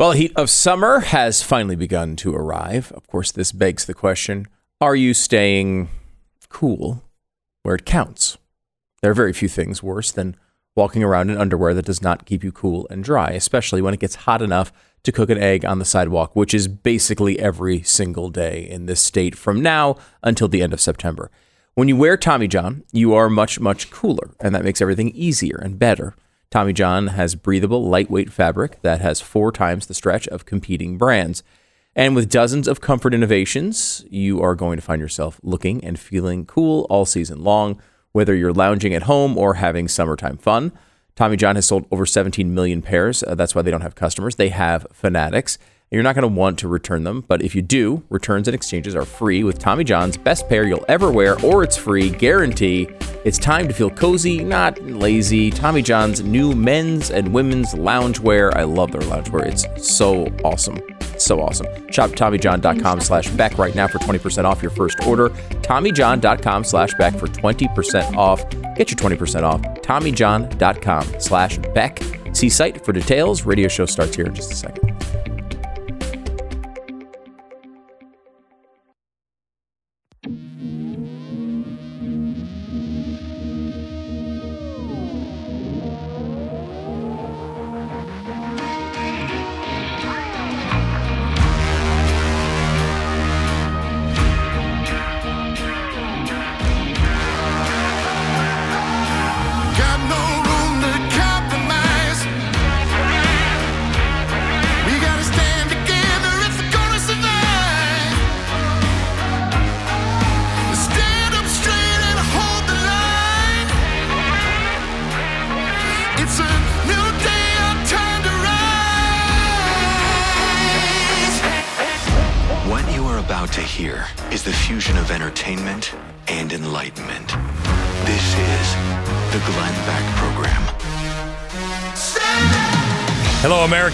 Well, the heat of summer has finally begun to arrive. Of course, this begs the question are you staying cool where it counts? There are very few things worse than walking around in underwear that does not keep you cool and dry, especially when it gets hot enough to cook an egg on the sidewalk, which is basically every single day in this state from now until the end of September. When you wear Tommy John, you are much, much cooler, and that makes everything easier and better. Tommy John has breathable, lightweight fabric that has four times the stretch of competing brands. And with dozens of comfort innovations, you are going to find yourself looking and feeling cool all season long, whether you're lounging at home or having summertime fun. Tommy John has sold over 17 million pairs. Uh, that's why they don't have customers. They have fanatics. You're not going to want to return them, but if you do, returns and exchanges are free with Tommy John's best pair you'll ever wear, or it's free guarantee. It's time to feel cozy, not lazy. Tommy John's new men's and women's loungewear. I love their loungewear. It's so awesome. So awesome. Shop TommyJohn.com slash Beck right now for 20% off your first order. TommyJohn.com slash Beck for 20% off. Get your 20% off. TommyJohn.com slash Beck. See site for details. Radio show starts here in just a second.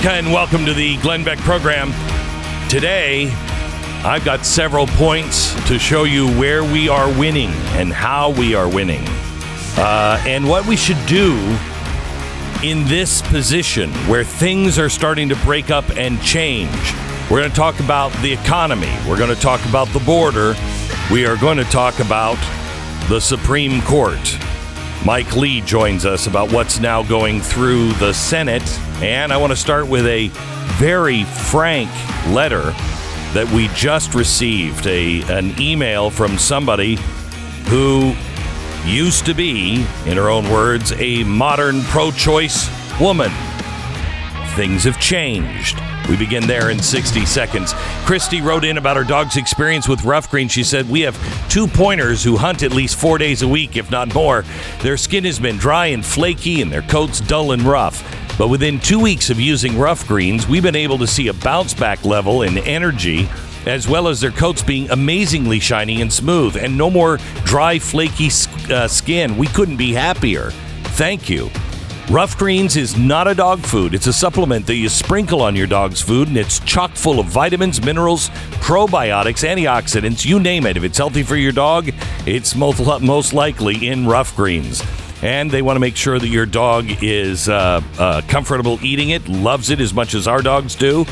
America, and welcome to the Glenn Beck program. Today, I've got several points to show you where we are winning and how we are winning, uh, and what we should do in this position where things are starting to break up and change. We're going to talk about the economy. We're going to talk about the border. We are going to talk about the Supreme Court. Mike Lee joins us about what's now going through the Senate. And I want to start with a very frank letter that we just received a, an email from somebody who used to be, in her own words, a modern pro choice woman. Things have changed. We begin there in 60 seconds. Christy wrote in about her dog's experience with Ruff Green. She said, We have two pointers who hunt at least four days a week, if not more. Their skin has been dry and flaky, and their coats dull and rough. But within two weeks of using Ruff Greens, we've been able to see a bounce back level in energy, as well as their coats being amazingly shiny and smooth, and no more dry, flaky uh, skin. We couldn't be happier. Thank you. Ruff Greens is not a dog food. It's a supplement that you sprinkle on your dog's food, and it's chock full of vitamins, minerals, probiotics, antioxidants, you name it. If it's healthy for your dog, it's most, likely in Ruff Greens. And they want to make sure that your dog is uh, uh, comfortable eating it, loves it as much as our dogs do.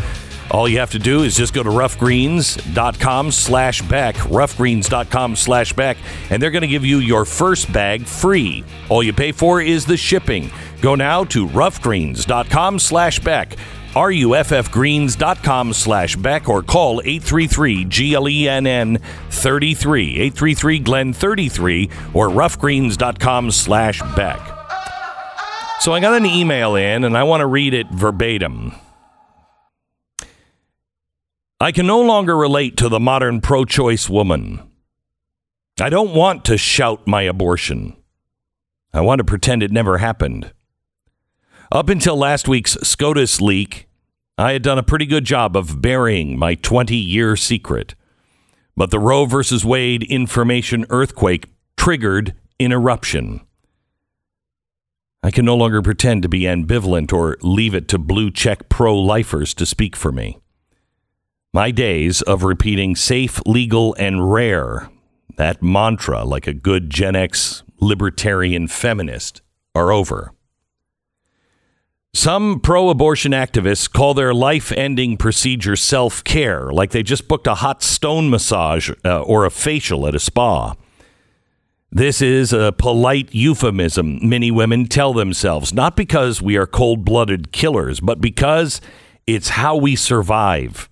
All you have to do is just go to ruffgreens.com slash Beck, ruffgreens.com slash back, and they're going to give you your first bag free. All you pay for is the shipping. Go now to ruffgreens.com slash Beck, ruffgreens.com slash back, or call 833-GLENN 33, 833-GLEN 33, or ruffgreens.com slash back. So I got an email in, and I want to read it verbatim. I can no longer relate to the modern pro choice woman. I don't want to shout my abortion. I want to pretend it never happened. Up until last week's SCOTUS leak, I had done a pretty good job of burying my 20 year secret. But the Roe versus Wade information earthquake triggered an eruption. I can no longer pretend to be ambivalent or leave it to blue check pro lifers to speak for me. My days of repeating safe, legal, and rare, that mantra like a good Gen X libertarian feminist, are over. Some pro abortion activists call their life ending procedure self care, like they just booked a hot stone massage uh, or a facial at a spa. This is a polite euphemism many women tell themselves, not because we are cold blooded killers, but because it's how we survive.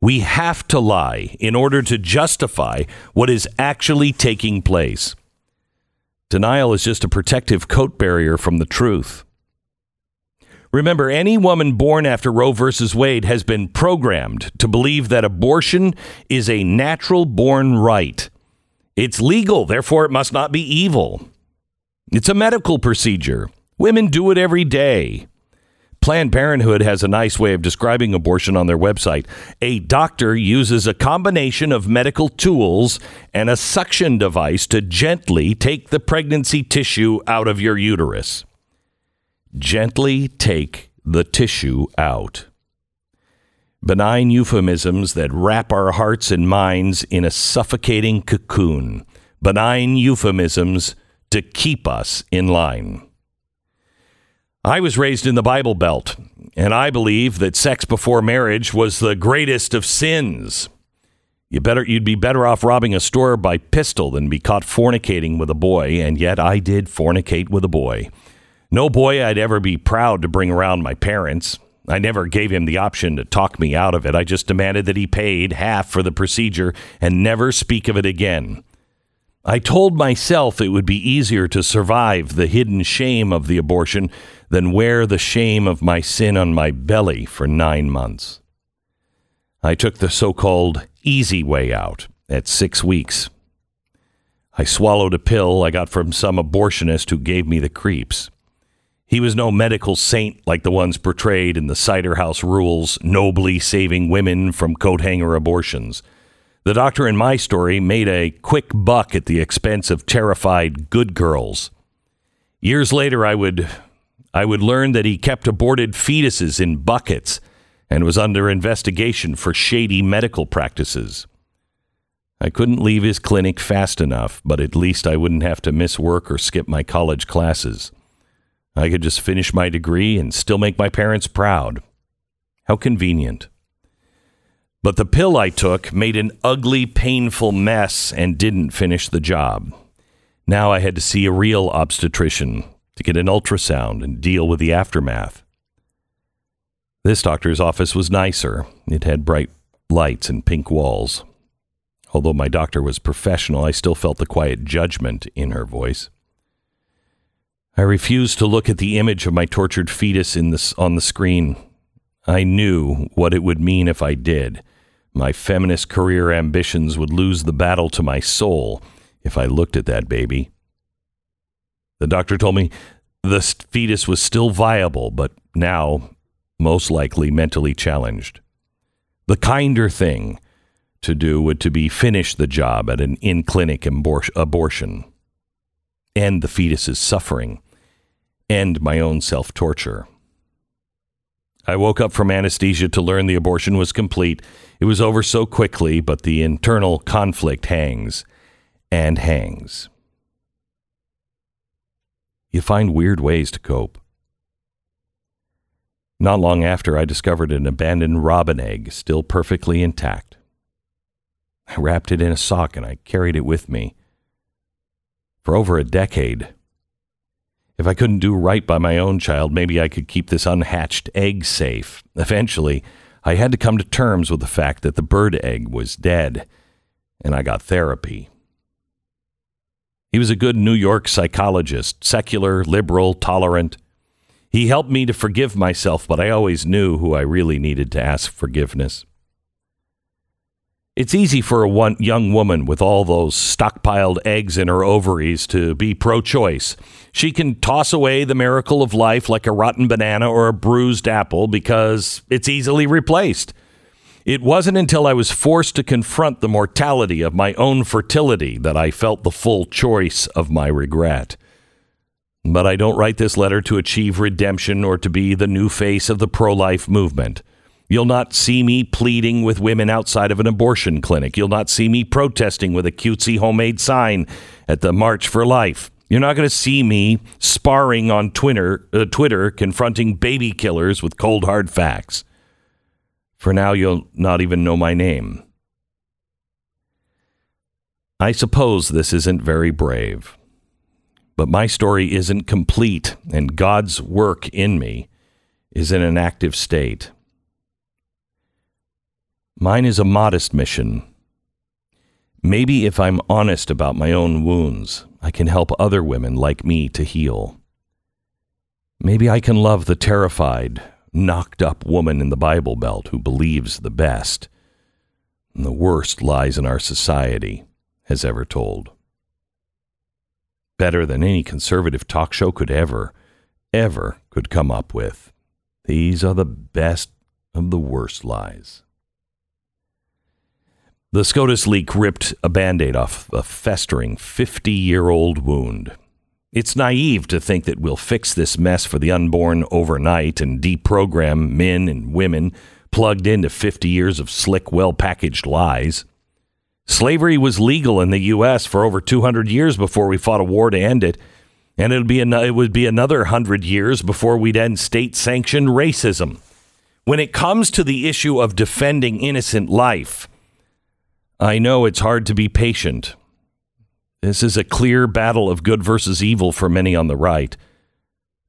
We have to lie in order to justify what is actually taking place. Denial is just a protective coat barrier from the truth. Remember, any woman born after Roe versus Wade has been programmed to believe that abortion is a natural born right. It's legal, therefore, it must not be evil. It's a medical procedure. Women do it every day. Planned Parenthood has a nice way of describing abortion on their website. A doctor uses a combination of medical tools and a suction device to gently take the pregnancy tissue out of your uterus. Gently take the tissue out. Benign euphemisms that wrap our hearts and minds in a suffocating cocoon. Benign euphemisms to keep us in line. I was raised in the Bible Belt, and I believe that sex before marriage was the greatest of sins. You better you'd be better off robbing a store by pistol than be caught fornicating with a boy, and yet I did fornicate with a boy. No boy I'd ever be proud to bring around my parents. I never gave him the option to talk me out of it. I just demanded that he paid half for the procedure and never speak of it again. I told myself it would be easier to survive the hidden shame of the abortion than wear the shame of my sin on my belly for nine months. I took the so called easy way out at six weeks. I swallowed a pill I got from some abortionist who gave me the creeps. He was no medical saint like the ones portrayed in the Cider House Rules, nobly saving women from coat hanger abortions. The doctor in my story made a quick buck at the expense of terrified good girls. Years later, I would, I would learn that he kept aborted fetuses in buckets and was under investigation for shady medical practices. I couldn't leave his clinic fast enough, but at least I wouldn't have to miss work or skip my college classes. I could just finish my degree and still make my parents proud. How convenient. But the pill I took made an ugly, painful mess and didn't finish the job. Now I had to see a real obstetrician to get an ultrasound and deal with the aftermath. This doctor's office was nicer. It had bright lights and pink walls. Although my doctor was professional, I still felt the quiet judgment in her voice. I refused to look at the image of my tortured fetus in this, on the screen. I knew what it would mean if I did. My feminist career ambitions would lose the battle to my soul if I looked at that baby. The doctor told me the fetus was still viable, but now most likely mentally challenged. The kinder thing to do would to be finish the job at an in-clinic abor- abortion, end the fetus's suffering, end my own self-torture. I woke up from anesthesia to learn the abortion was complete. It was over so quickly, but the internal conflict hangs and hangs. You find weird ways to cope. Not long after, I discovered an abandoned robin egg still perfectly intact. I wrapped it in a sock and I carried it with me. For over a decade, if I couldn't do right by my own child, maybe I could keep this unhatched egg safe. Eventually, I had to come to terms with the fact that the bird egg was dead, and I got therapy. He was a good New York psychologist, secular, liberal, tolerant. He helped me to forgive myself, but I always knew who I really needed to ask forgiveness. It's easy for a one, young woman with all those stockpiled eggs in her ovaries to be pro choice. She can toss away the miracle of life like a rotten banana or a bruised apple because it's easily replaced. It wasn't until I was forced to confront the mortality of my own fertility that I felt the full choice of my regret. But I don't write this letter to achieve redemption or to be the new face of the pro life movement. You'll not see me pleading with women outside of an abortion clinic. You'll not see me protesting with a cutesy homemade sign at the March for Life. You're not going to see me sparring on Twitter, uh, Twitter, confronting baby killers with cold hard facts. For now, you'll not even know my name. I suppose this isn't very brave, but my story isn't complete, and God's work in me is in an active state. Mine is a modest mission. Maybe if I'm honest about my own wounds, I can help other women like me to heal. Maybe I can love the terrified, knocked up woman in the Bible Belt who believes the best and the worst lies in our society has ever told. Better than any conservative talk show could ever, ever could come up with. These are the best of the worst lies. The SCOTUS leak ripped a band aid off a festering 50 year old wound. It's naive to think that we'll fix this mess for the unborn overnight and deprogram men and women plugged into 50 years of slick, well packaged lies. Slavery was legal in the U.S. for over 200 years before we fought a war to end it, and it'll be an- it would be another 100 years before we'd end state sanctioned racism. When it comes to the issue of defending innocent life, I know it's hard to be patient. This is a clear battle of good versus evil for many on the right.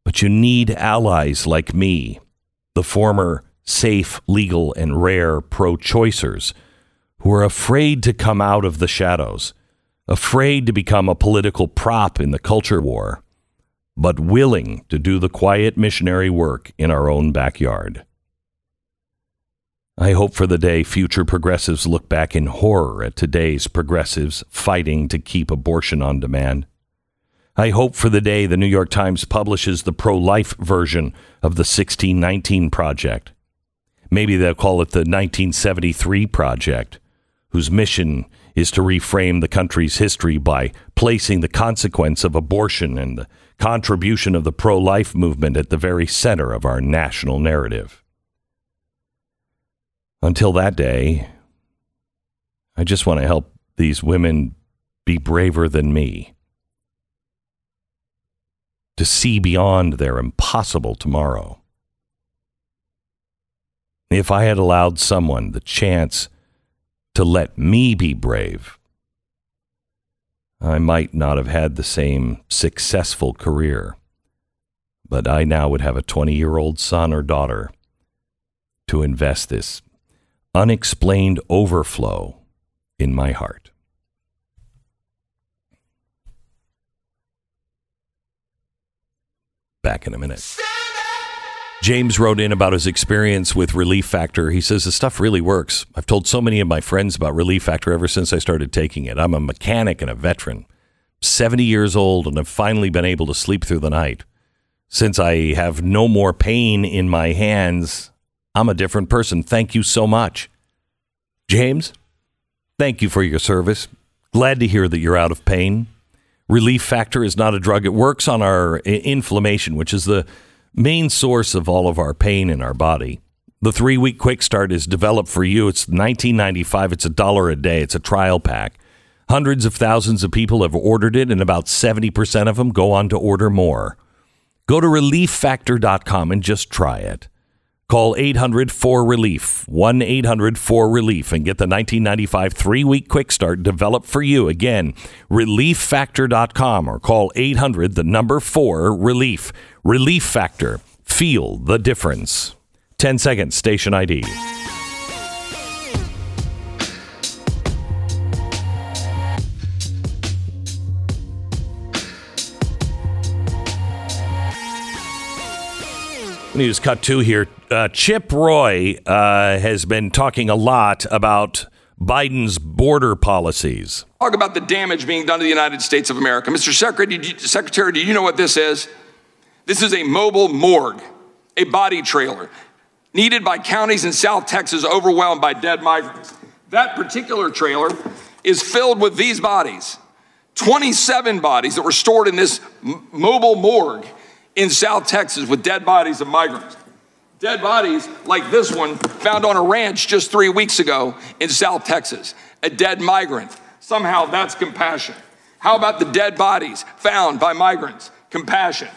But you need allies like me, the former safe, legal, and rare pro choicers, who are afraid to come out of the shadows, afraid to become a political prop in the culture war, but willing to do the quiet missionary work in our own backyard. I hope for the day future progressives look back in horror at today's progressives fighting to keep abortion on demand. I hope for the day the New York Times publishes the pro life version of the 1619 Project. Maybe they'll call it the 1973 Project, whose mission is to reframe the country's history by placing the consequence of abortion and the contribution of the pro life movement at the very center of our national narrative. Until that day, I just want to help these women be braver than me, to see beyond their impossible tomorrow. If I had allowed someone the chance to let me be brave, I might not have had the same successful career, but I now would have a 20 year old son or daughter to invest this unexplained overflow in my heart. Back in a minute. James wrote in about his experience with Relief Factor. He says the stuff really works. I've told so many of my friends about Relief Factor ever since I started taking it. I'm a mechanic and a veteran, 70 years old, and I've finally been able to sleep through the night. Since I have no more pain in my hands, I'm a different person. Thank you so much. James, thank you for your service. Glad to hear that you're out of pain. Relief Factor is not a drug. It works on our inflammation, which is the main source of all of our pain in our body. The three week quick start is developed for you. It's $19.95. It's a dollar a day. It's a trial pack. Hundreds of thousands of people have ordered it, and about 70% of them go on to order more. Go to relieffactor.com and just try it. Call 800 4 Relief, 1 800 4 Relief, and get the 1995 three week quick start developed for you. Again, relieffactor.com or call 800 the number 4 Relief. Relief Factor. Feel the difference. 10 seconds, station ID. News cut two here. Uh, Chip Roy uh, has been talking a lot about Biden's border policies. talk about the damage being done to the United States of America. Mr. Secretary, do you, Secretary, do you know what this is? This is a mobile morgue, a body trailer, needed by counties in South Texas overwhelmed by dead migrants. That particular trailer is filled with these bodies 27 bodies that were stored in this m- mobile morgue in South Texas with dead bodies of migrants. Dead bodies like this one found on a ranch just three weeks ago in South Texas. A dead migrant. Somehow that's compassion. How about the dead bodies found by migrants? Compassion.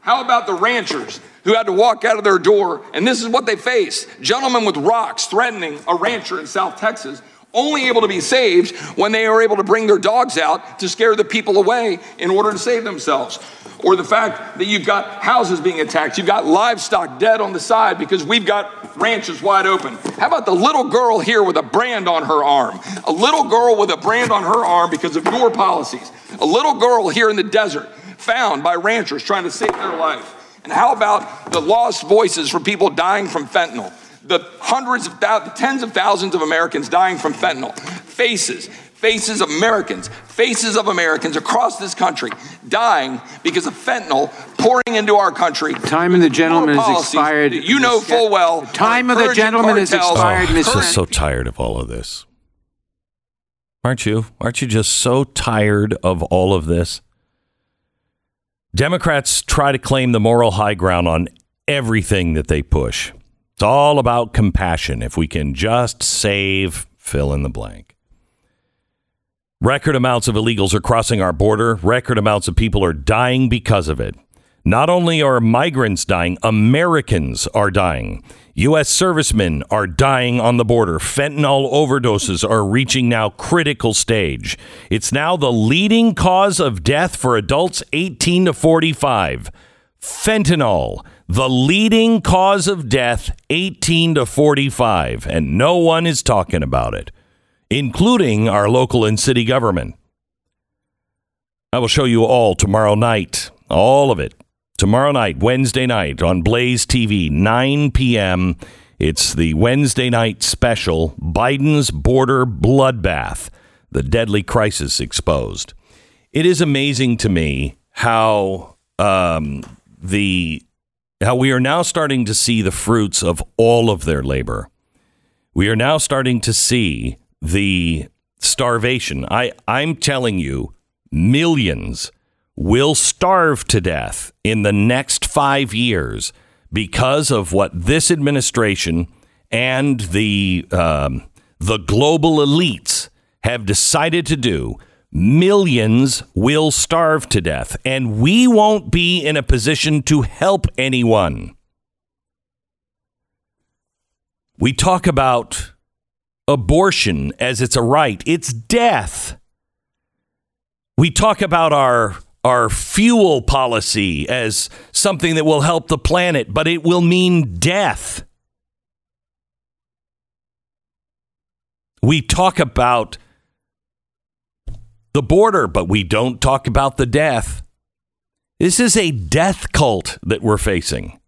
How about the ranchers who had to walk out of their door and this is what they faced? Gentlemen with rocks threatening a rancher in South Texas, only able to be saved when they were able to bring their dogs out to scare the people away in order to save themselves. Or the fact that you've got houses being attacked, you've got livestock dead on the side because we've got ranches wide open. How about the little girl here with a brand on her arm? A little girl with a brand on her arm because of your policies. A little girl here in the desert found by ranchers trying to save their life. And how about the lost voices for people dying from fentanyl? The hundreds of thousands, tens of thousands of Americans dying from fentanyl. Faces, faces of Americans, faces of Americans across this country dying because of fentanyl pouring into our country. Time of the gentleman Your has expired. You know full well. The time of the gentleman has cartels- expired, I'm just so tired of all of this. Aren't you? Aren't you just so tired of all of this? Democrats try to claim the moral high ground on everything that they push. It's all about compassion. If we can just save, fill in the blank. Record amounts of illegals are crossing our border. Record amounts of people are dying because of it. Not only are migrants dying, Americans are dying. U.S. servicemen are dying on the border. Fentanyl overdoses are reaching now critical stage. It's now the leading cause of death for adults 18 to 45. Fentanyl, the leading cause of death 18 to 45, and no one is talking about it, including our local and city government. I will show you all tomorrow night, all of it. Tomorrow night, Wednesday night on Blaze TV, 9 p.m. It's the Wednesday night special Biden's Border Bloodbath, the deadly crisis exposed. It is amazing to me how um, the how we are now starting to see the fruits of all of their labor. We are now starting to see the starvation. I, I'm telling you, millions will starve to death in the next five years because of what this administration and the um, the global elites have decided to do. Millions will starve to death, and we won't be in a position to help anyone. We talk about abortion as it's a right, it's death. We talk about our our fuel policy as something that will help the planet, but it will mean death. We talk about the border, but we don't talk about the death. This is a death cult that we're facing.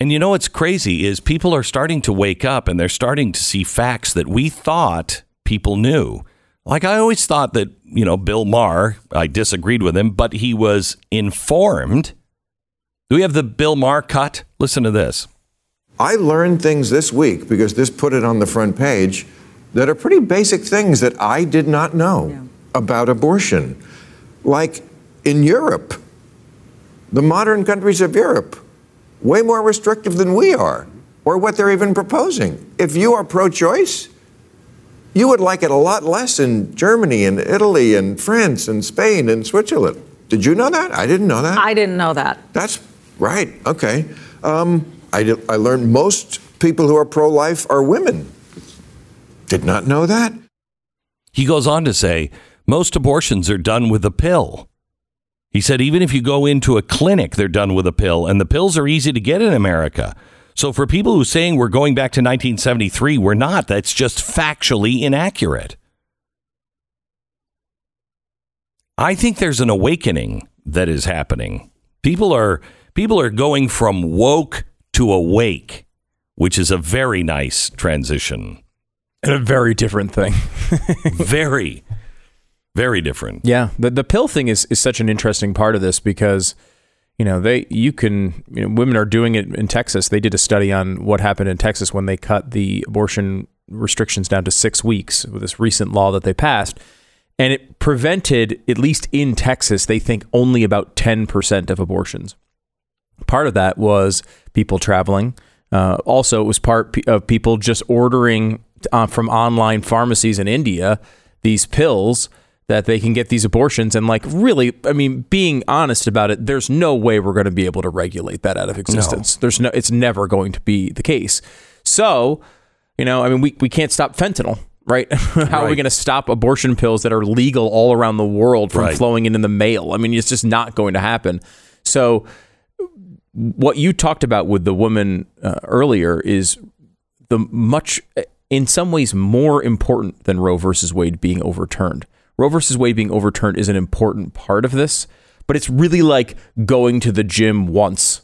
And you know what's crazy is people are starting to wake up and they're starting to see facts that we thought people knew. Like I always thought that, you know, Bill Maher, I disagreed with him, but he was informed. Do we have the Bill Maher cut? Listen to this. I learned things this week because this put it on the front page that are pretty basic things that I did not know about abortion. Like in Europe, the modern countries of Europe, way more restrictive than we are, or what they're even proposing. If you are pro choice, you would like it a lot less in Germany and Italy and France and Spain and Switzerland. Did you know that? I didn't know that. I didn't know that. That's right. Okay. Um, I, did, I learned most people who are pro life are women. Did not know that. He goes on to say most abortions are done with a pill. He said even if you go into a clinic, they're done with a pill, and the pills are easy to get in America. So for people who are saying we're going back to 1973, we're not. That's just factually inaccurate. I think there's an awakening that is happening. People are people are going from woke to awake, which is a very nice transition. And a very different thing. very, very different. Yeah, the the pill thing is is such an interesting part of this because you know they you can you know women are doing it in Texas. They did a study on what happened in Texas when they cut the abortion restrictions down to 6 weeks with this recent law that they passed and it prevented at least in Texas they think only about 10% of abortions. Part of that was people traveling. Uh, also, it was part of people just ordering uh, from online pharmacies in India these pills that they can get these abortions and like really I mean being honest about it there's no way we're going to be able to regulate that out of existence. There's no it's never going to be the case. So, you know, I mean we we can't stop fentanyl, right? How are we going to stop abortion pills that are legal all around the world from Right. flowing in in the mail? I mean it's just not going to happen. So what you talked about with the woman uh, earlier is the much in some ways more important than Roe versus Wade being overturned. Roe versus Wade being overturned is an important part of this, but it's really like going to the gym once.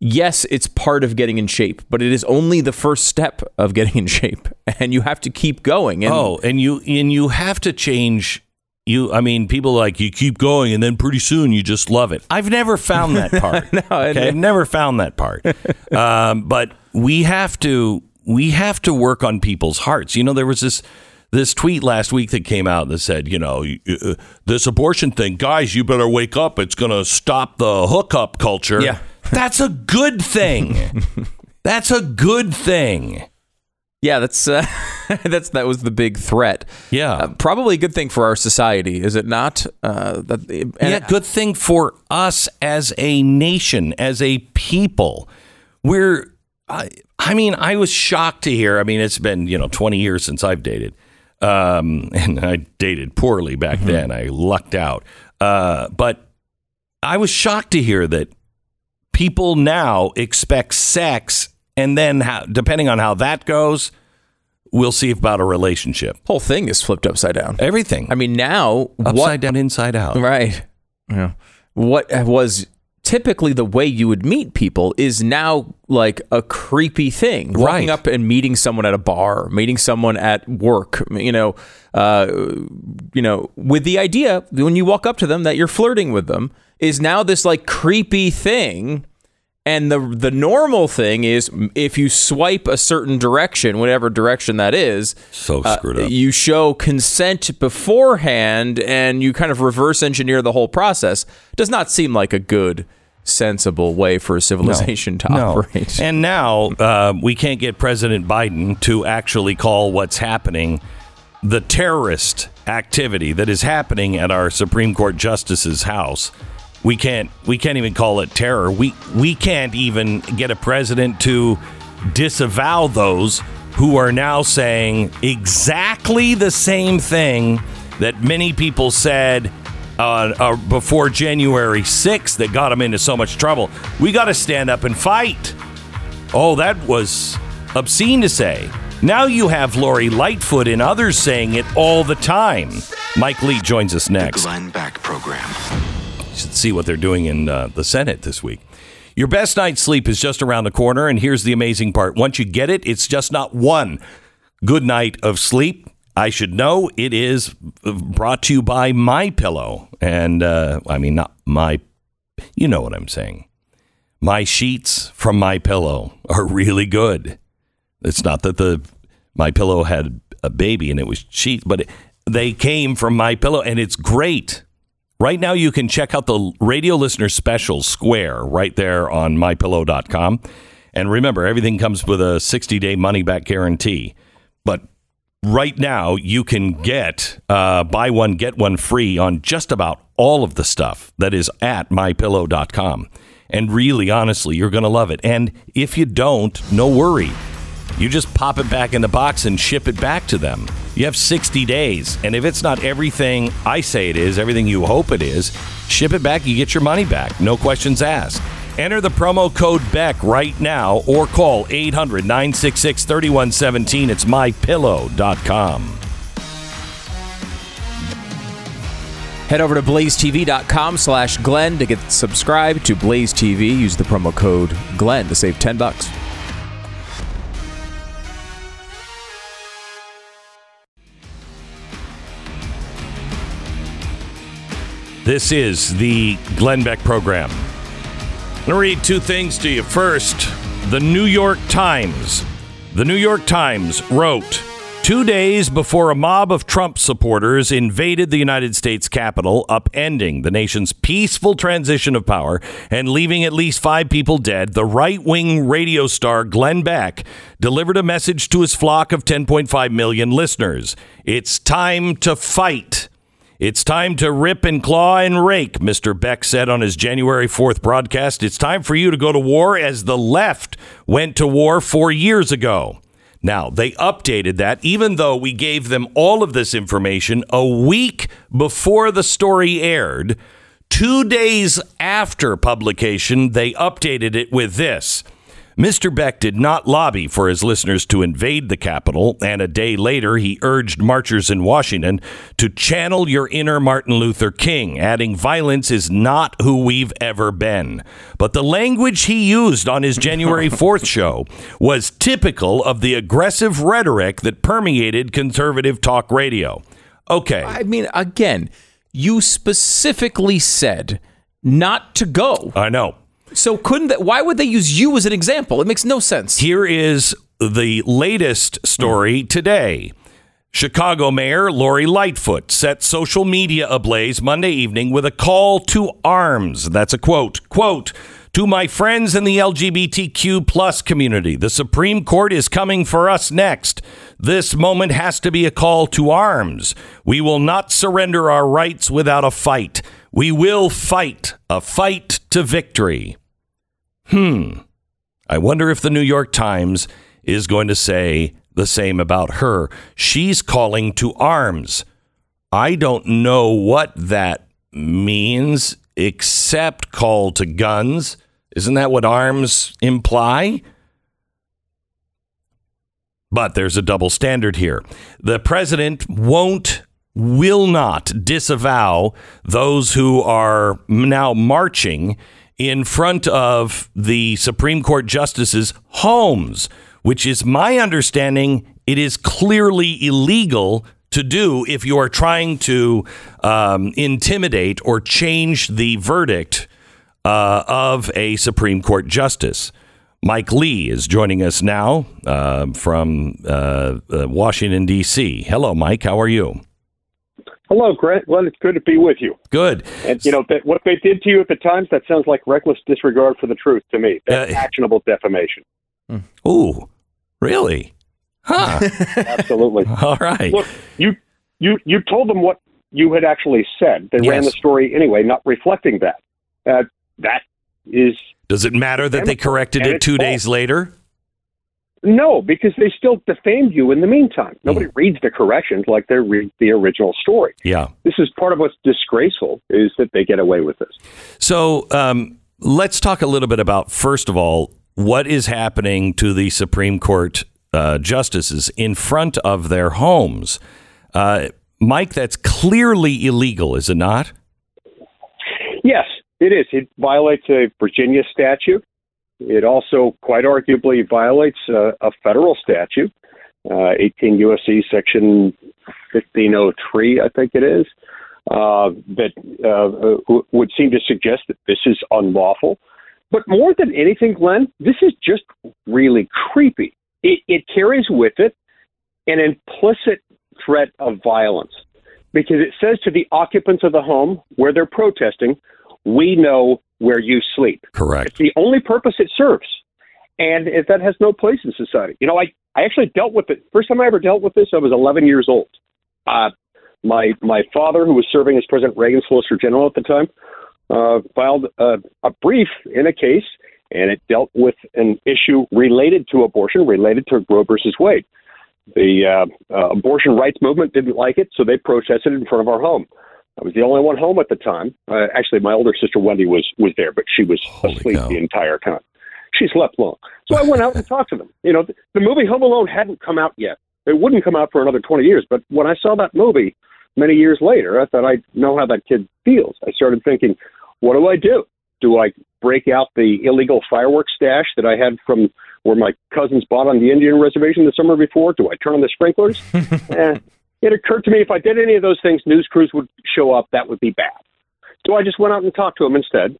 Yes, it's part of getting in shape, but it is only the first step of getting in shape, and you have to keep going. And Oh, and you and you have to change. You, I mean, people like you keep going, and then pretty soon you just love it. I've never found that part. okay, I've never found that part. um, but we have to we have to work on people's hearts. You know, there was this this tweet last week that came out that said, you know, uh, this abortion thing, guys, you better wake up. It's going to stop the hookup culture. Yeah. that's a good thing. that's a good thing. yeah, that's uh, that's that was the big threat. Yeah. Uh, probably a good thing for our society, is it not? Uh, that yeah, good thing for us as a nation, as a people. We're, I, I mean, I was shocked to hear. I mean, it's been you know twenty years since I've dated, um, and I dated poorly back then. I lucked out, uh, but I was shocked to hear that people now expect sex, and then how, depending on how that goes, we'll see about a relationship. whole thing is flipped upside down. Everything. I mean, now upside what down, inside out. Right. Yeah. What was typically the way you would meet people is now like a creepy thing. Right. Walking up and meeting someone at a bar, meeting someone at work, you know, uh, you know, with the idea when you walk up to them that you're flirting with them is now this like creepy thing. And the the normal thing is if you swipe a certain direction, whatever direction that is, So uh, screwed up. you show consent beforehand and you kind of reverse engineer the whole process. Does not seem like a good, sensible way for a civilization to operate. And now uh, we can't get President Biden to actually call what's happening the terrorist activity that is happening at our Supreme Court justice's house. We can't we can't even call it terror. We we can't even get a president to disavow those who are now saying exactly the same thing that many people said uh, uh, before January 6th that got them into so much trouble. We got to stand up and fight. Oh, that was obscene to say. Now you have Lori Lightfoot and others saying it all the time. Mike Lee joins us next. The. Glenn Beck Program. Should see what they're doing in uh, the Senate this week. Your best night's sleep is just around the corner, and here's the amazing part: once you get it, it's just not one good night of sleep. I should know it is brought to you by My Pillow, and uh, I mean not my. You know what I'm saying. My sheets from My Pillow are really good. It's not that the My Pillow had a baby and it was sheets, but it, they came from My Pillow, and it's great. Right now, you can check out the radio listener special Square right there on mypillow.com. And remember, everything comes with a 60 day money back guarantee. But right now, you can get uh, buy one, get one free on just about all of the stuff that is at mypillow.com. And really, honestly, you're going to love it. And if you don't, no worry. You just pop it back in the box and ship it back to them. You have 60 days. And if it's not everything I say it is, everything you hope it is, ship it back. You get your money back. No questions asked. Enter the promo code BECK right now or call 800 966 3117. It's mypillow.com. Head over to blazetv.com slash Glenn to get subscribed to Blaze TV. Use the promo code Glenn to save 10 bucks. This is the Glenn Beck program. I'm going to read two things to you. First, the New York Times. The New York Times wrote Two days before a mob of Trump supporters invaded the United States Capitol, upending the nation's peaceful transition of power and leaving at least five people dead, the right wing radio star Glenn Beck delivered a message to his flock of 10.5 million listeners. It's time to fight. It's time to rip and claw and rake, Mr. Beck said on his January 4th broadcast. It's time for you to go to war as the left went to war four years ago. Now, they updated that, even though we gave them all of this information a week before the story aired. Two days after publication, they updated it with this. Mr. Beck did not lobby for his listeners to invade the Capitol, and a day later, he urged marchers in Washington to channel your inner Martin Luther King, adding, Violence is not who we've ever been. But the language he used on his January 4th show was typical of the aggressive rhetoric that permeated conservative talk radio. Okay. I mean, again, you specifically said not to go. I know. So couldn't that? Why would they use you as an example? It makes no sense. Here is the latest story today. Chicago Mayor Lori Lightfoot set social media ablaze Monday evening with a call to arms. That's a quote. Quote, to my friends in the LGBTQ plus community, the Supreme Court is coming for us next. This moment has to be a call to arms. We will not surrender our rights without a fight. We will fight, a fight to victory. Hmm. I wonder if the New York Times is going to say the same about her. She's calling to arms. I don't know what that means except call to guns. Isn't that what arms imply? But there's a double standard here. The president won't, will not disavow those who are now marching in front of the Supreme Court justices' homes, which is my understanding it is clearly illegal to do if you are trying to um, intimidate or change the verdict uh, of a Supreme Court justice. Mike Lee is joining us now uh, from uh, uh Washington, D.C. Hello, Mike. How are you? Hello, Grant. Well, it's good to be with you. Good. And you know that what they did to you at the times that sounds like reckless disregard for the truth to me. That's Uh, actionable defamation. Ooh, really? Huh. Absolutely. All right. Look, you you you told them what you had actually said. They ran the story anyway, not reflecting that. Uh, that is Does it matter that they corrected it two false. days later? No, because they still defamed you in the meantime. Nobody reads the corrections like they read the original story. Yeah. This is part of what's disgraceful is that they get away with this. So um, let's talk a little bit about, first of all, what is happening to the Supreme Court uh, justices in front of their homes. Uh, Mike, that's clearly illegal, is it not? Yes, it is. It violates a Virginia statute. It also, quite arguably, violates uh, a federal statute, uh, 18 U.S.C. Section 1503, I think it is, uh, that uh, w- would seem to suggest that this is unlawful. But more than anything, Glenn, this is just really creepy. It, it carries with it an implicit threat of violence because it says to the occupants of the home where they're protesting, we know where you sleep. Correct. It's the only purpose it serves. And if that has no place in society. You know, I, I actually dealt with it. First time I ever dealt with this, I was 11 years old. Uh, my my father, who was serving as President Reagan's Solicitor General at the time, uh, filed a, a brief in a case, and it dealt with an issue related to abortion, related to Roe versus Wade. The uh, uh, abortion rights movement didn't like it, so they protested in front of our home. I was the only one home at the time. Uh, actually, my older sister Wendy was was there, but she was Holy asleep cow. the entire time. She slept long, so I went out and talked to them. You know, the, the movie Home Alone hadn't come out yet. It wouldn't come out for another twenty years. But when I saw that movie many years later, I thought I know how that kid feels. I started thinking, what do I do? Do I break out the illegal fireworks stash that I had from where my cousins bought on the Indian reservation the summer before? Do I turn on the sprinklers? eh, it occurred to me if I did any of those things, news crews would show up. That would be bad. So I just went out and talked to them instead.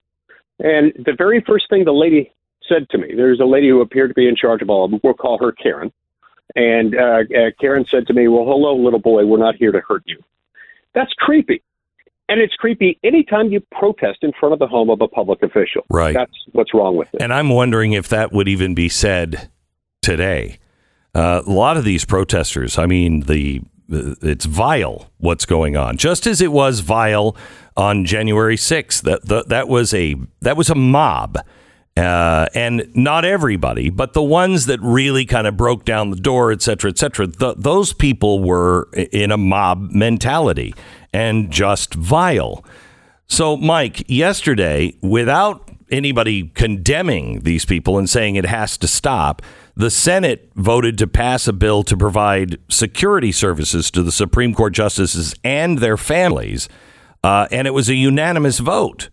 And the very first thing the lady said to me, there's a lady who appeared to be in charge of all of them. We'll call her Karen. And uh, uh, Karen said to me, "Well, hello, little boy. We're not here to hurt you." That's creepy. And it's creepy anytime you protest in front of the home of a public official. Right. That's what's wrong with it. And I'm wondering if that would even be said today. Uh, a lot of these protesters, I mean, the it's vile what's going on. Just as it was vile on January 6th. That that, that was a that was a mob. Uh, and not everybody, but the ones that really kind of broke down the door, et cetera, et cetera, th- those people were in a mob mentality and just vile. So, Mike, yesterday, without anybody condemning these people and saying it has to stop, the Senate voted to pass a bill to provide security services to the Supreme Court justices and their families. Uh, and it was a unanimous vote.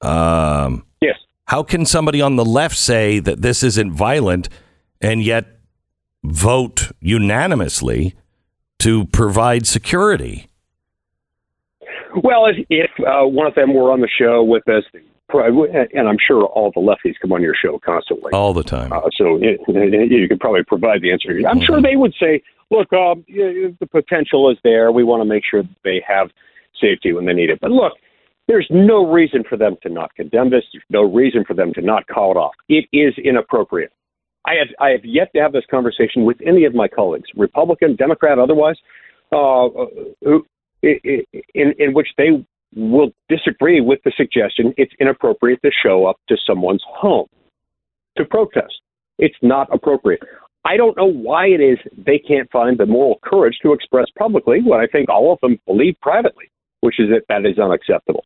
Um, yes. How can somebody on the left say that this isn't violent and yet vote unanimously to provide security? Well, if, if uh, one of them were on the show with us, and I'm sure all the lefties come on your show constantly, all the time. Uh, so it, you could probably provide the answer. I'm sure they would say, "Look, um, the potential is there. We want to make sure that they have safety when they need it." But look, there's no reason for them to not condemn this. There's no reason for them to not call it off. It is inappropriate. I have I have yet to have this conversation with any of my colleagues, Republican, Democrat, otherwise, uh, who, in, in which they will disagree with the suggestion it's inappropriate to show up to someone's home to protest. It's not appropriate. I don't know why it is they can't find the moral courage to express publicly what I think all of them believe privately, which is that that is unacceptable.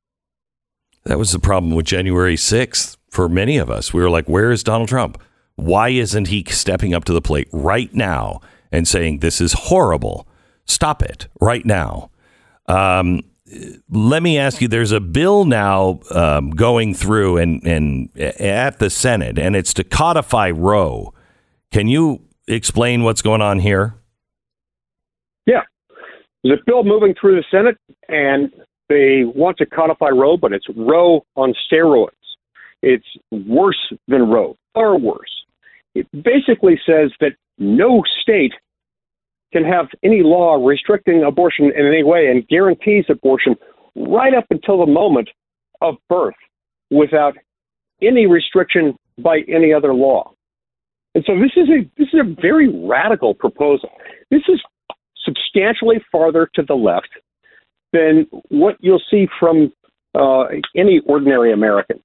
That was the problem with January 6th for many of us. We were like, where is Donald Trump? Why isn't he stepping up to the plate right now and saying, this is horrible? Stop it right now. Um, let me ask you there's a bill now um, going through and, and at the Senate, and it's to codify Roe. Can you explain what's going on here? Yeah. There's a bill moving through the Senate, and they want to codify Roe, but it's Roe on steroids. It's worse than Roe, far worse. It basically says that no state can have any law restricting abortion in any way and guarantees abortion right up until the moment of birth without any restriction by any other law. And so this is a this is a very radical proposal. This is substantially farther to the left than what you'll see from uh, any ordinary American.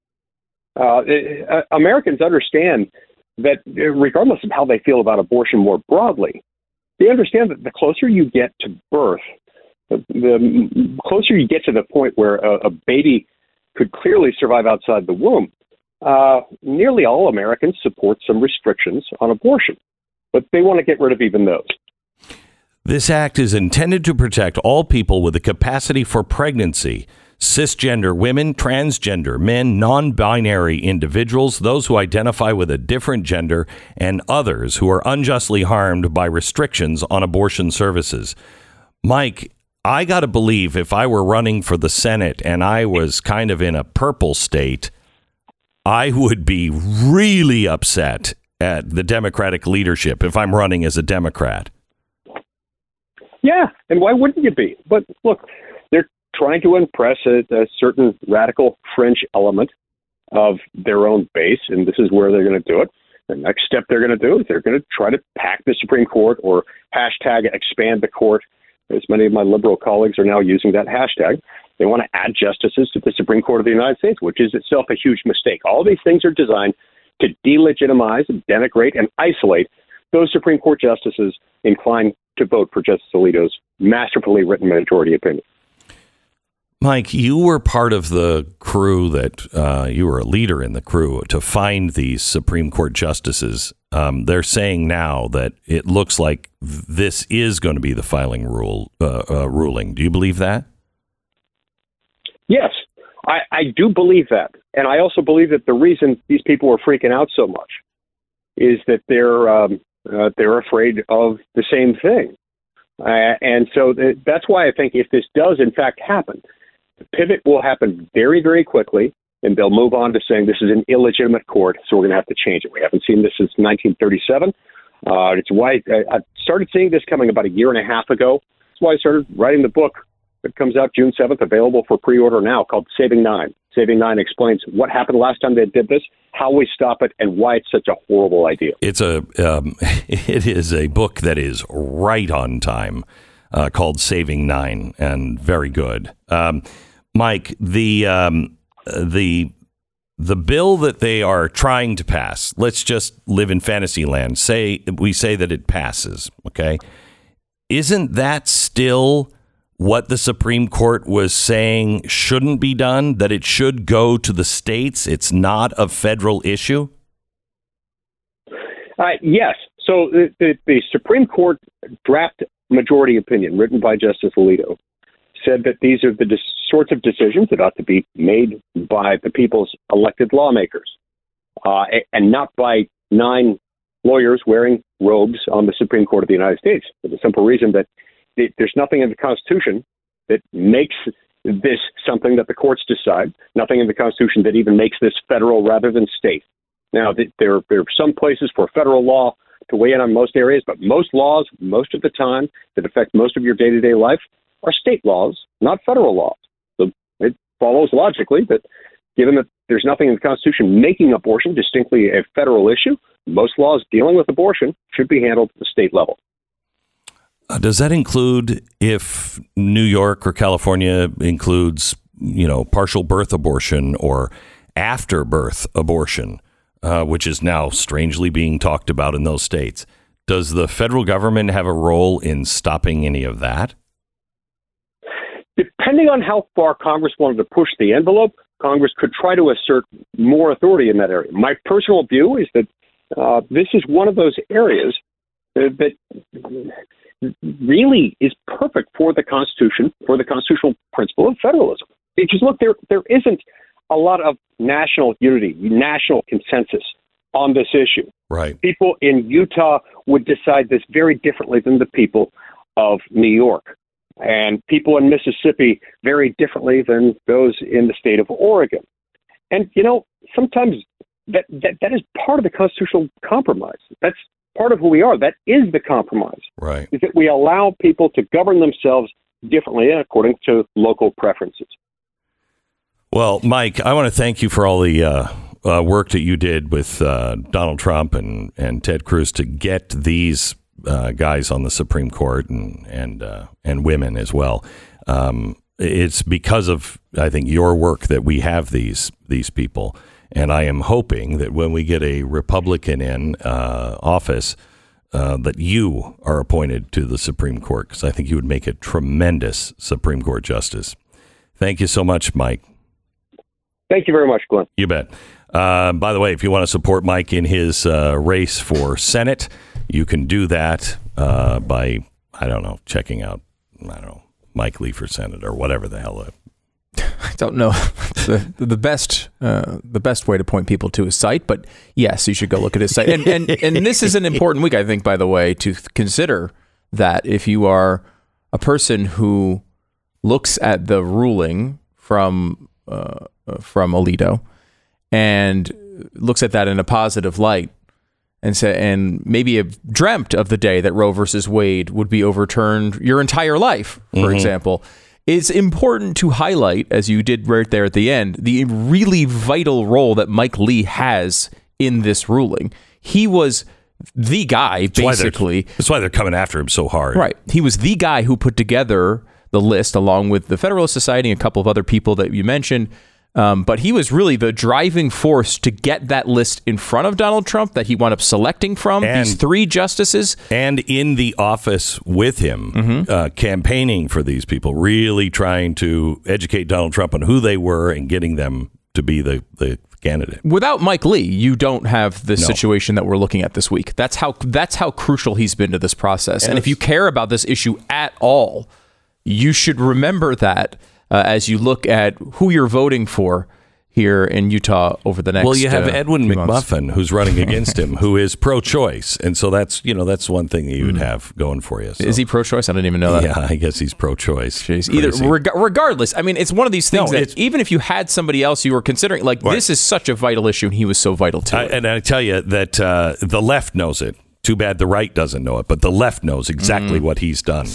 Uh, uh Americans understand that regardless of how they feel about abortion more broadly, they understand that the closer you get to birth, the, the closer you get to the point where a, a baby could clearly survive outside the womb, uh, nearly all Americans support some restrictions on abortion, but they want to get rid of even those. This act is intended to protect all people with the capacity for pregnancy cisgender women, transgender men, non binary individuals, those who identify with a different gender, and others who are unjustly harmed by restrictions on abortion services. Mike, I got to believe if I were running for the Senate and I was kind of in a purple state, I would be really upset at the Democratic leadership if I'm running as a Democrat. Yeah, and why wouldn't you be? But look, trying to impress a, a certain radical French element of their own base, and this is where they're going to do it. The next step they're going to do is they're going to try to pack the Supreme Court or hashtag expand the court. As many of my liberal colleagues are now using that hashtag. They want to add justices to the Supreme Court of the United States, which is itself a huge mistake. All these things are designed to delegitimize, denigrate, and isolate those Supreme Court justices inclined to vote for Justice Alito's masterfully written majority opinion. Mike, you were part of the crew that uh, you were a leader in the crew to find these Supreme Court justices. Um, they're saying now that it looks like this is going to be the filing rule uh, uh, ruling. Do you believe that? Yes, I, I do believe that, and I also believe that the reason these people are freaking out so much is that they're um, uh, they're afraid of the same thing, uh, and so th- that's why I think if this does in fact happen the pivot will happen very, very quickly, and they'll move on to saying this is an illegitimate court, so we're going to have to change it. We haven't seen this since 1937. Uh, it's why I, I started seeing this coming about a year and a half ago. That's why I started writing the book that comes out June 7th, available for pre-order now, called Saving Nine. Saving Nine explains what happened last time they did this, how we stop it, and why it's such a horrible idea. It's a um, it is a book that is right on time, uh, called Saving Nine, and very good. Um, Mike, the um, the the bill that they are trying to pass. Let's just live in fantasy land. Say we say that it passes. Okay, isn't that still what the Supreme Court was saying shouldn't be done? That it should go to the states. It's not a federal issue. Uh, yes. So the, the, the Supreme Court draft majority opinion written by Justice Alito said that these are the dis- sorts of decisions that ought to be made by the people's elected lawmakers uh, and not by nine lawyers wearing robes on the Supreme Court of the United States for the simple reason that th- there's nothing in the Constitution that makes this something that the courts decide, nothing in the Constitution that even makes this federal rather than state. Now, th- there, there are some places for federal law to weigh in on most areas, but most laws, most of the time, that affect most of your day to day life are state laws, not federal laws. So it follows logically that given that there's nothing in the Constitution making abortion distinctly a federal issue, most laws dealing with abortion should be handled at the state level. Uh, does that include if New York or California includes, you know, partial birth abortion or after birth abortion, uh, which is now strangely being talked about in those states? Does the federal government have a role in stopping any of that? Depending on how far Congress wanted to push the envelope, Congress could try to assert more authority in that area. My personal view is that uh, this is one of those areas uh, that really is perfect for the Constitution, for the constitutional principle of federalism. Because look, there there isn't a lot of national unity, national consensus on this issue. Right. People in Utah would decide this very differently than the people of New York, and people in Mississippi very differently than those in the state of Oregon. And you know, sometimes that that, that is part of the constitutional compromise. That's part of who we are. That is the compromise. Right. Is that we allow people to govern themselves differently according to local preferences. Well, Mike, I want to thank you for all the uh, uh, work that you did with uh, Donald Trump and, and Ted Cruz to get these uh, guys on the Supreme Court and and uh, and women as well. Um, it's because of I think your work that we have these these people, and I am hoping that when we get a Republican in uh, office. Uh, that you are appointed to the Supreme Court because I think you would make a tremendous Supreme Court justice. Thank you so much, Mike. Thank you very much, Glenn. You bet. Uh, by the way, if you want to support Mike in his uh, race for Senate, you can do that uh, by, I don't know, checking out, I don't know, Mike Lee for Senate or whatever the hell. I don't know the the best uh, the best way to point people to his site, but yes, you should go look at his site. And and and this is an important week, I think, by the way, to consider that if you are a person who looks at the ruling from uh, uh, from Alito and looks at that in a positive light and say and maybe have dreamt of the day that Roe versus Wade would be overturned your entire life, for mm-hmm. example. It's important to highlight, as you did right there at the end, the really vital role that Mike Lee has in this ruling. He was the guy, why they're- basically, That's why they're coming after him so hard. Right. He was the guy who put together the list along with the Federalist Society and a couple of other people that you mentioned. Um, but he was really the driving force to get that list in front of Donald Trump that he wound up selecting from these three justices. And in the office with him, Mm-hmm. uh, campaigning for these people, really trying to educate Donald Trump on who they were and getting them to be the, the candidate. Without Mike Lee, you don't have the situation that we're looking at this week. That's how that's how crucial he's been to this process. And if you care about this issue at all, you should remember that uh, as you look at who you're voting for here in Utah over the next. Well, you have uh, Evan few months. McMuffin who's running against him, who is pro-choice, and so that's you know that's one thing that you would have going for you. So. Is he pro-choice? I didn't even know that. Yeah, I guess he's pro-choice. Jeez. Either reg- regardless, I mean, it's one of these things No, that even if you had somebody else you were considering, like Right. this is such a vital issue, and he was so vital to I, it. and I tell you that uh, the left knows it. Too bad the right doesn't know it, but the left knows exactly what he's done.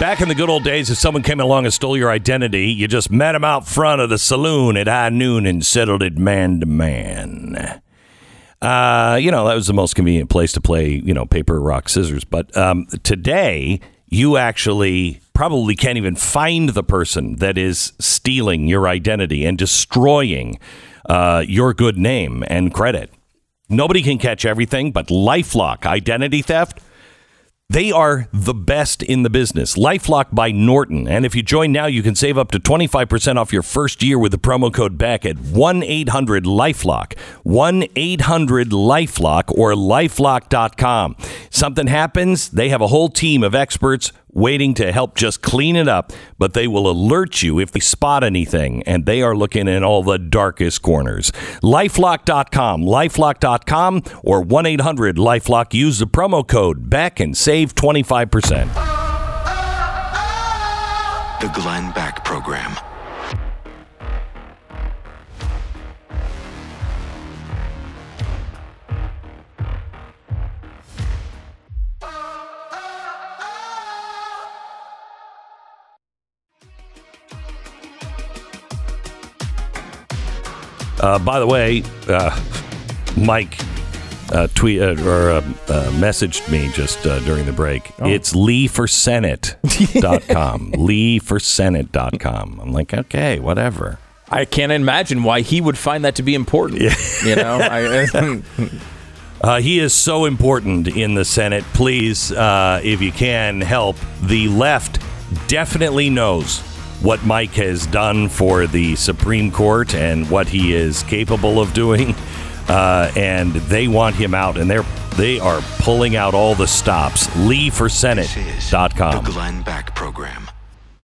Back in the good old days, if someone came along and stole your identity, you just met him out front of the saloon at high noon and settled it man to man. Uh, you know, that was the most convenient place to play, you know, paper, rock, scissors. But um, today, you actually probably can't even find the person that is stealing your identity and destroying uh, your good name and credit. Nobody can catch everything, but Lifelock identity theft, they are the best in the business. Lifelock by Norton. And if you join now, you can save up to 25% off your first year with the promo code BECK at 1 800 Lifelock. 1 800 Lifelock or lifelock.com. Something happens, they have a whole team of experts waiting to help just clean it up, but they will alert you if they spot anything, and they are looking in all the darkest corners. Lifelock.com, lifelock.com, or 1 800 Lifelock. Use the promo code BECK and save 25%. The Glenn Beck Program. Uh, by the way, uh, Mike uh, tweet uh, or uh, uh, messaged me just uh, during the break. It's Lee for Senate.com. Lee leeforsenate.com. leeforsenate.com. I'm like, okay, whatever. I can't imagine why he would find that to be important. You know, I, Uh, he is so important in the Senate. Please, uh, if you can, help. The left definitely knows what Mike has done for the Supreme Court and what he is capable of doing, uh, and they want him out, and they're they are pulling out all the stops. This is the Glenn Beck Program.